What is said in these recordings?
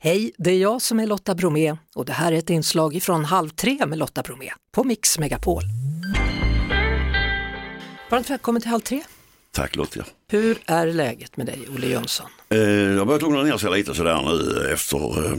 Hej, det är jag som är Lotta Bromé och det här är ett inslag från Halv tre med Lotta Bromé på Mix Megapol. Varmt välkommen till Halv tre. Tack Lotta. Hur är läget med dig, Olle Jönsson? Eh, jag har börjat lugna ner sig lite sådär nu efter, eh,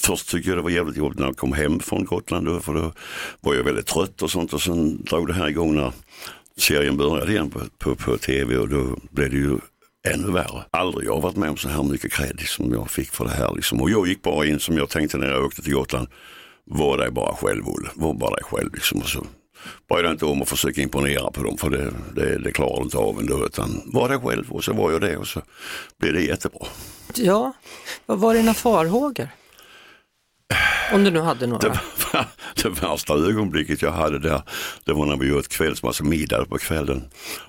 först tycker jag det var jävligt jobbigt när jag kom hem från Gotland för då var jag väldigt trött och sånt och sen drog det här igång när serien började igen på, på, på tv och då blev det ju ännu värre. Aldrig jag varit med om så här mycket cred som jag fick för det här. Liksom. Och jag gick bara in som jag tänkte när jag åkte till Gotland. Var dig bara själv Olle, var bara dig själv. Liksom. Och så bry dig inte om att försöka imponera på dem för det, det, det klarar du inte av ändå. Utan var dig själv och så var jag det och så blev det jättebra. Ja, vad var dina farhågor? Om du nu hade några. Det, var, det värsta ögonblicket jag hade där, det var när vi åt kvälls, alltså middag på kvällen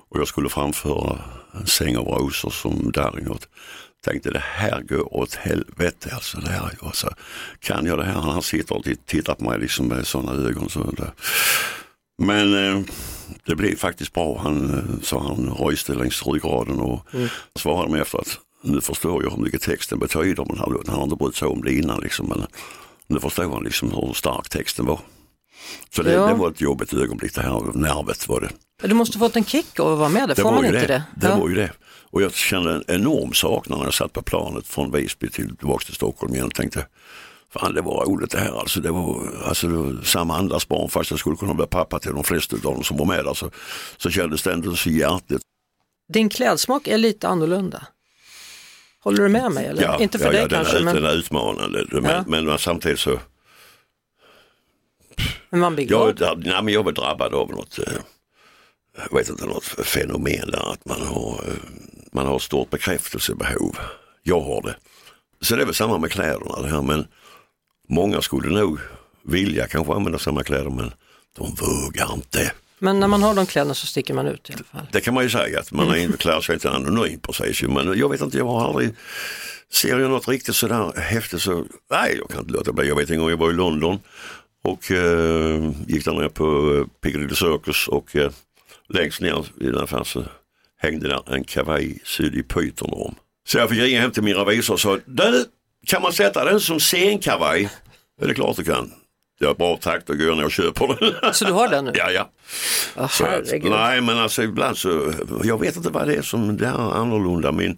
och jag skulle framföra en säng av rosor som Darin åt. Tänkte det här går åt helvete alltså. Det här, alltså, kan jag det här? Han sitter och tittar på mig liksom med sådana ögon. Så det. Men eh, det blev faktiskt bra. Han eh, sa han röjste längs ryggraden och mm. svarade mig efter att nu förstår jag hur mycket texten betyder. Men han, han har inte brytt sig om det innan liksom. Men nu förstår han liksom hur stark texten var. Så det, ja. det var ett jobbigt ögonblick det här nervet var det. Du måste fått en kick av att vara med, det, det får man inte det? Det, det ja. var ju det. Och jag kände en enorm saknad när jag satt på planet från Visby till, tillbaka till Stockholm igen och tänkte Fan det var roligt det här alltså. Det var, alltså, det var samma andas barn fast jag skulle kunna bli pappa till de flesta av dem som var med där så, så kändes det ändå så hjärtligt. Din klädsmak är lite annorlunda. Håller du med mig? Eller? Ja, Inte för ja, dig ja, kanske. Den är, men... den är utmanande men, men, men samtidigt så men man blir glad. Jag, nej, men jag var drabbad av något, eh, jag vet inte, något fenomen där att man har, eh, man har stort bekräftelsebehov. Jag har det. Så det är väl samma med kläderna det här men många skulle nog vilja kanske använda samma kläder men de vågar inte. Men när man har de kläderna så sticker man ut i alla fall. Det kan man ju säga att man mm. klär sig inte anonym precis men jag vet inte, jag har aldrig Ser jag något riktigt sådär häftigt så, nej jag kan inte låta bli. Jag vet en gång jag var i London och eh, gick där ner på Piccadilly Circus och eh, längst ner i den så hängde där en kavaj sydd i pytonorm. Så jag fick ringa hem till min revisor och sa, du, kan man sätta den som scenkavaj? Är det klart du kan. Ja, bra tack, då går jag ner och köper den. Så du har den nu? Ja, ja. Oh, så nej, men alltså ibland så, jag vet inte vad det är som det är annorlunda. Min,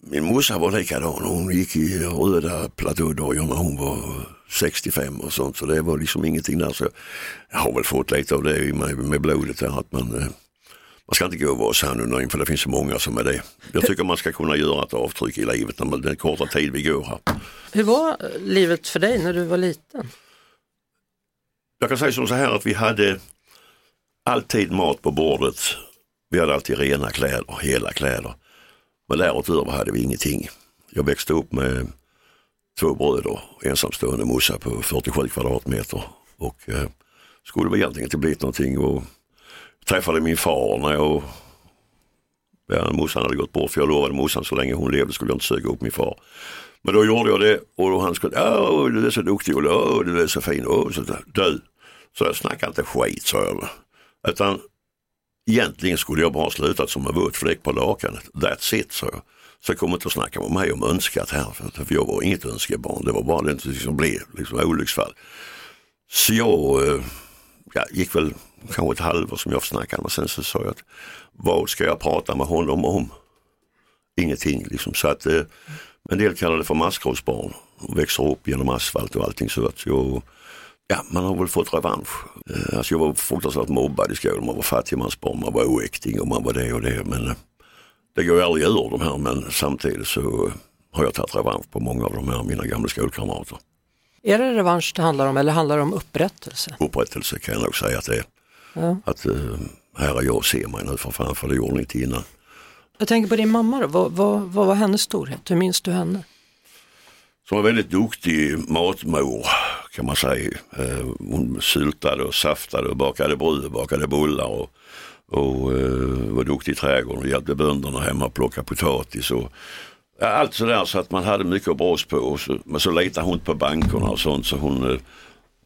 min morsa var likadan, hon gick i röda platådojor när hon var 65 och sånt. Så det var liksom ingenting där. Så jag har väl fått lite av det med, med blodet där att man, eh, man ska inte gå och vara anonym för det finns så många som är det. Jag tycker man ska kunna göra ett avtryck i livet när man, den korta tid vi går här. Hur var livet för dig när du var liten? Jag kan säga som så här att vi hade alltid mat på bordet. Vi hade alltid rena kläder, hela kläder. Men därutöver hade vi ingenting. Jag växte upp med två bröder, ensamstående morsa på 47 kvadratmeter och eh, skulle väl egentligen inte blivit någonting och träffade min far när jag Ja, morsan hade gått bort för jag lovade morsan så länge hon levde skulle jag inte söka upp min far. Men då gjorde jag det och då han skulle, ja du är så duktig och du är så fin. Och så, du, så jag snackar inte skit sa jag. Utan egentligen skulle jag bara slutat som en våt fläck på lakanet. That's it sa jag. Så kom inte att snacka med mig om önskat här, för jag var inget önskebarn. Det var bara det som liksom blev liksom olycksfall. Så jag eh, ja, gick väl kanske ett halvår som jag snackade med sen så sa jag att vad ska jag prata med honom om? Ingenting liksom. Så att, eh, en del kallar det för maskrosbarn. Växer upp genom asfalt och allting så att jag Ja, man har väl fått revansch. Eh, alltså jag var fruktansvärt mobbad i skolan. Man var fattigmansbarn, man var oäkting och man var det och det. Men det går ju aldrig ur de här men samtidigt så har jag tagit revansch på många av de här mina gamla skolkamrater. Är det revansch det handlar om eller handlar det om upprättelse? Upprättelse kan jag nog säga att det är. Ja. Att uh, här är jag och ser mig nu för fan för det gjorde ni inte innan. Jag tänker på din mamma då, vad, vad, vad var hennes storhet? Hur minns du henne? Som var väldigt duktig matmor kan man säga. Eh, hon syltade och saftade och bakade bröd och bakade bullar. Och, och eh, var duktig i trädgården och hjälpte bönderna hemma att plocka potatis. Och, allt sådär så att man hade mycket att brås på. Och så, men så litade hon på bankerna och sånt så hon eh,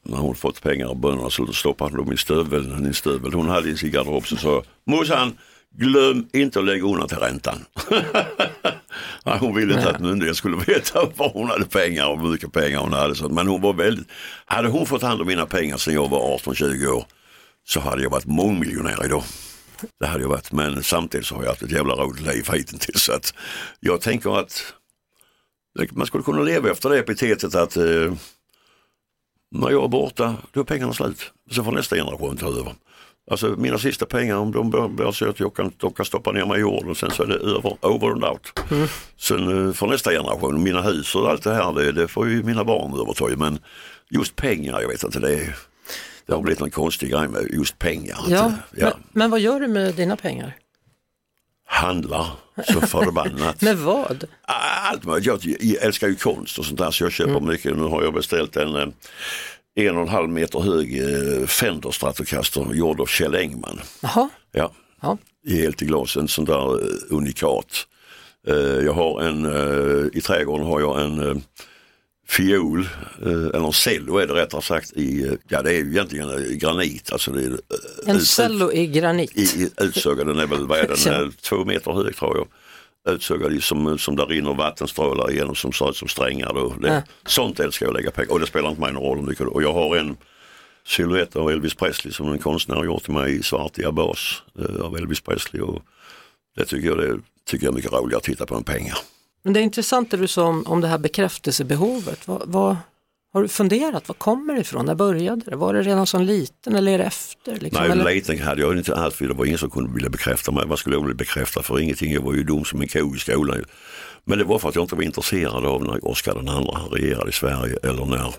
när hon fått pengar av bönderna så stoppade hon dem i stöveln, i stövel hon hade i sin garderob så sa morsan glöm inte att lägga undan till räntan. Hon ville inte att myndigheten skulle veta var hon hade pengar och hur mycket pengar hon hade. Men hon var väldigt, hade hon fått hand om mina pengar sedan jag var 18-20 år så hade jag varit mångmiljonär idag. Det hade jag varit, men samtidigt så har jag haft ett jävla roligt liv hittills. Så att jag tänker att man skulle kunna leva efter det epitetet att eh, när jag är borta, då är pengarna slut. Så får nästa generation ta över. Alltså mina sista pengar, om de blir så att jag kan, de kan stoppa ner mig i jorden sen så är det över, over and out. Mm. Sen eh, får nästa generation, mina hus och allt det här, det, det får ju mina barn överta. Men just pengar, jag vet inte, det, är, det har blivit en konstig grej med just pengar. Ja, att, ja. Men, men vad gör du med dina pengar? Handlar så förbannat. med vad? Allt möjligt. Jag älskar ju konst och sånt där så jag köper mm. mycket. Nu har jag beställt en eh, en och en halv meter hög eh, Fender Stratocaster gjord av Kjell Engman. Jaha. Ja, ja. helt i glas, en sån där eh, unikat. Jag har en, i trädgården har jag en fiol, eller en cello är det rättare sagt, i, ja det är ju egentligen granit. Alltså det är, en cello i granit? I, i utsågad, den är väl, vad är den, två meter hög tror jag utsugad som, som där rinner vattenstrålar igenom som ser ut som strängar. Då. Det, ja. Sånt älskar jag att lägga pengar och det spelar inte mig någon roll. Mycket. Och jag har en silhuett av Elvis Presley som en konstnär har gjort till mig i svart diabas eh, av Elvis Presley. Och det tycker jag, det tycker jag är mycket roligare att titta på än pengar. Men det är intressant det du sa om, om det här bekräftelsebehovet. Vad, vad, har du funderat, var kommer det ifrån? När började det? Var det redan som liten eller är det efter? Liksom, Nej, eller? liten hade jag inte alls, för det var ingen som kunde vilja bekräfta mig. Vad skulle jag bli bekräftad för? Ingenting. Jag var ju dum som en ko i skolan. Men det var för att jag inte var intresserad av när Oscar den andra regerade i Sverige eller när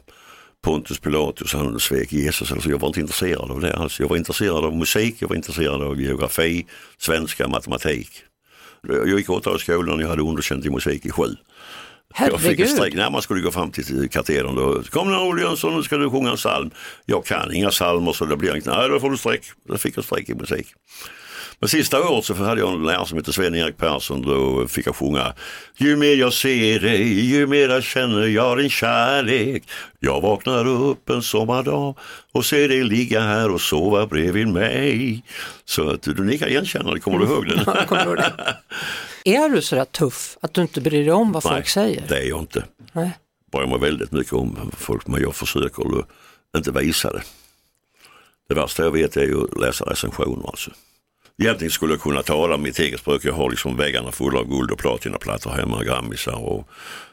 Pontus Pilatus han svek Jesus. Alltså jag var inte intresserad av det alls. Jag var intresserad av musik, jag var intresserad av geografi, svenska, matematik. Jag gick åtta år i skolan och jag hade underkänt i musik i sju. Herregud. Jag fick ett streck när man skulle gå fram till katedern. Då kom nu Olle Jönsson, nu ska du sjunga en psalm. Jag kan inga psalmer så det blir inte, nej då får du streck. Då fick jag streck i musik. Men sista året så hade jag en lärare som hette Sven-Erik Persson. Då fick jag sjunga Ju mer jag ser dig, ju mer jag känner jag din kärlek. Jag vaknar upp en sommardag och ser dig ligga här och sova bredvid mig. Så att du nickar igenkännande, kommer du ihåg den? Ja, kommer ihåg det. Är du sådär tuff att du inte bryr dig om vad Nej, folk säger? det är jag inte. Nej. Bryr mig väldigt mycket om folk men jag försöker inte visa det. Det värsta jag vet är ju att läsa recensioner alltså. Egentligen skulle jag kunna tala mitt eget språk. Jag har liksom väggarna fulla av guld och platinaplattor hemma, grammisar och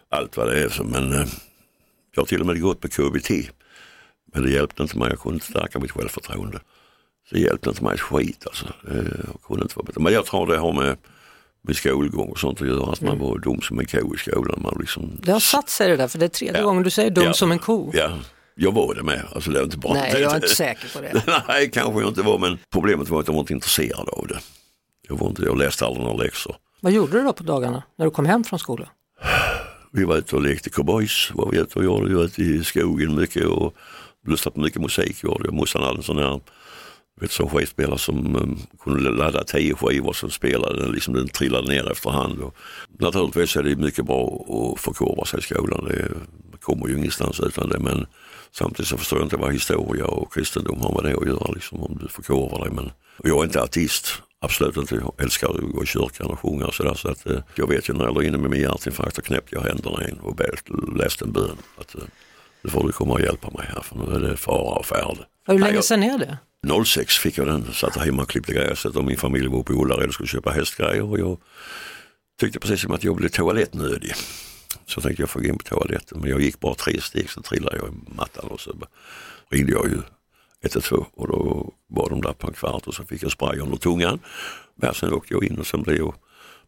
allt vad det är. Men eh, jag har till och med gått på KBT. Men det hjälpte inte mig, jag kunde inte stärka mitt självförtroende. Så det hjälpte inte mig ett skit alltså. Jag kunde inte vara bättre. Men jag tror det har med, med skolgång och sånt att göra, att man mm. var dum som en ko i skolan. Man liksom... Det har satt sig det där, för det är tredje ja. gången du säger dum ja. som en ko. Ja, jag var det med. Alltså det var inte bara Nej, jag är inte säker på det. Nej, kanske jag inte var, men problemet var att jag var inte intresserad av det. Jag, var inte, jag läste aldrig några läxor. Vad gjorde du då på dagarna när du kom hem från skolan? Vi var ute och lekte cowboys, var vi ute och gjorde, ute i skogen mycket och lyssnade på mycket musik. Gjorde. Morsan hade en sån här vet, som skivspelare som um, kunde ladda tio skivor som spelade den, liksom den trillade ner efterhand. Och naturligtvis är det mycket bra att förkovra sig i skolan. Det kommer ju ingenstans utan det men samtidigt så förstår jag inte vad historia och kristendom har med det att göra liksom, om du förkovrar dig. Men, jag är inte artist, absolut inte. Jag älskar att gå i kyrkan och sjunga och sådär. Så att, eh, jag vet ju när jag låg inne med min hjärtinfarkt och knäppte jag händerna in och läste en bön. Att, eh, nu får du komma och hjälpa mig här för nu är det fara och färd. Hur länge sedan är det? 06 fick jag den, satt hemma och klippte gräset och min familj var uppe i Ullared och skulle köpa hästgrejer och jag tyckte precis som att jag blev toalettnödig. Så tänkte jag få gå in på toaletten men jag gick bara tre steg så trillade jag i mattan och så ringde jag ju 112 och då var de där på en kvart och så fick jag spray under tungan. Men sen åkte jag in och sen blev jag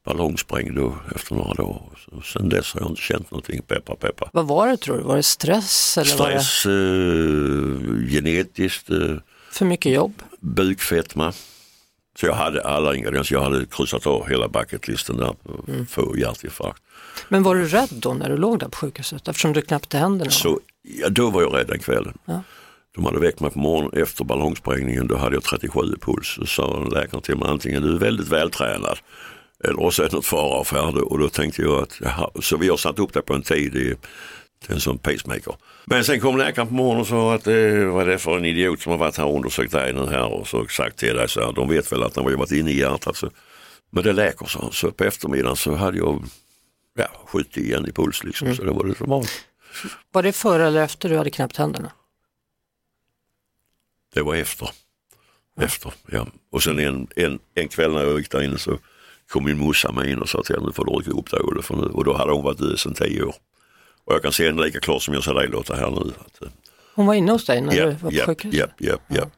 ballongsprängd efter några dagar. Så sen dess har jag inte känt någonting, peppa peppa. Vad var det tror du? Var det stress? Eller stress, var det... eh, genetiskt. Eh, För mycket jobb? Bukfetma. Så jag hade alla ingredienser, jag hade kryssat av hela bucketlisten där, mm. få hjärtinfarkt. Men var du rädd då när du låg där på sjukhuset eftersom du knäppte händerna? Så, ja, då var jag rädd den kvällen. Ja. De hade väckt mig på morgonen efter ballongsprängningen, då hade jag 37 i puls. Så sa läkaren till mig antingen du är väldigt vältränad eller också är det något fara och färde och då tänkte jag att, jaha, så vi har satt upp det på en tid i, en sån pacemaker. Men sen kom läkaren på morgonen och sa att eh, vad är det för en idiot som har varit här och undersökt dig nu här och så sagt till dig så här, de vet väl att han har varit inne i hjärtat. Så, men det läker så. Så på eftermiddagen så hade jag ja, 70 igen i puls liksom. Så det var det som var. Var det före eller efter du hade knäppt händerna? Det var efter. Efter, ja. Och sen en, en, en kväll när jag gick där inne så kom min morsa med in och sa till henne, nu får du rycka upp dig Olle. För nu. Och då hade hon varit död sedan tio år. Och jag kan se henne lika klart som jag ser dig låta här nu. Att, eh, Hon var inne hos dig när du Japp, var på japp, sjukhuset? japp, japp, japp.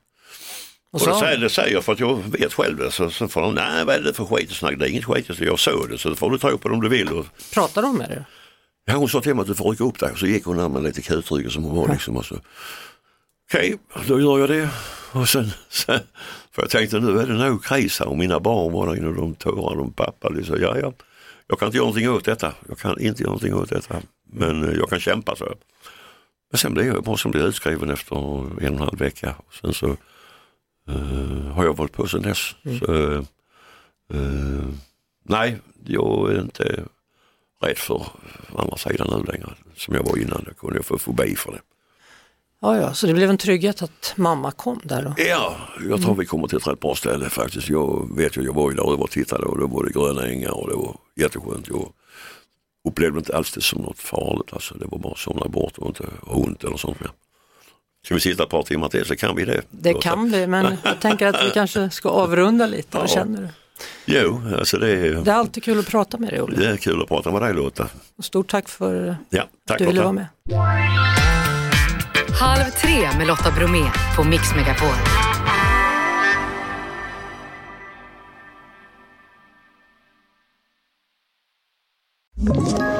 Och Och det säger, det säger jag för att jag vet själv det. Så, så får de, nej vad är det för skitsnack? Det är inget skit. Så jag såg det så det får du tro på det om du vill. Och, Pratade de med dig? ja, hon sa till mig att du får rycka upp dig. Och så gick hon där med lite kutrygg som hon var liksom. Och så, Okej, då gör jag det. Och sen, sen, för jag tänkte nu är det nog kris här och mina barn var där inne och de tårade om pappa. Liksom, ja, ja, jag kan inte göra någonting åt detta. Jag kan inte göra någonting åt detta. Men eh, jag kan kämpa så. Men sen blev jag bara som blev utskriven efter en och en halv vecka. Och sen så eh, har jag varit på sen dess. Så, eh, nej, jag är inte rädd för andra sidan nu längre som jag var innan. Jag kunde få fobi för det. Ja, ja, så det blev en trygghet att mamma kom där då? Ja, jag tror vi kommer till ett rätt bra ställe faktiskt. Jag vet ju, jag var ju där och tittade och det var det gröna ängar och det var jätteskönt. Jag upplevde inte alls det som något farligt. Alltså, det var bara att somna bort och inte ha ont eller sånt mer. Ska vi sitta ett par timmar till så kan vi det. Det kan vi, men jag tänker att vi kanske ska avrunda lite. Vad Ja. känner du? Jo, alltså det är, Det är alltid kul att prata med dig, Olle. det är kul att prata med dig Lotta. Stort tack för Ja, att tack du ville vara med. Halv tre med Lotta Bromé på Mix Megapol. Ett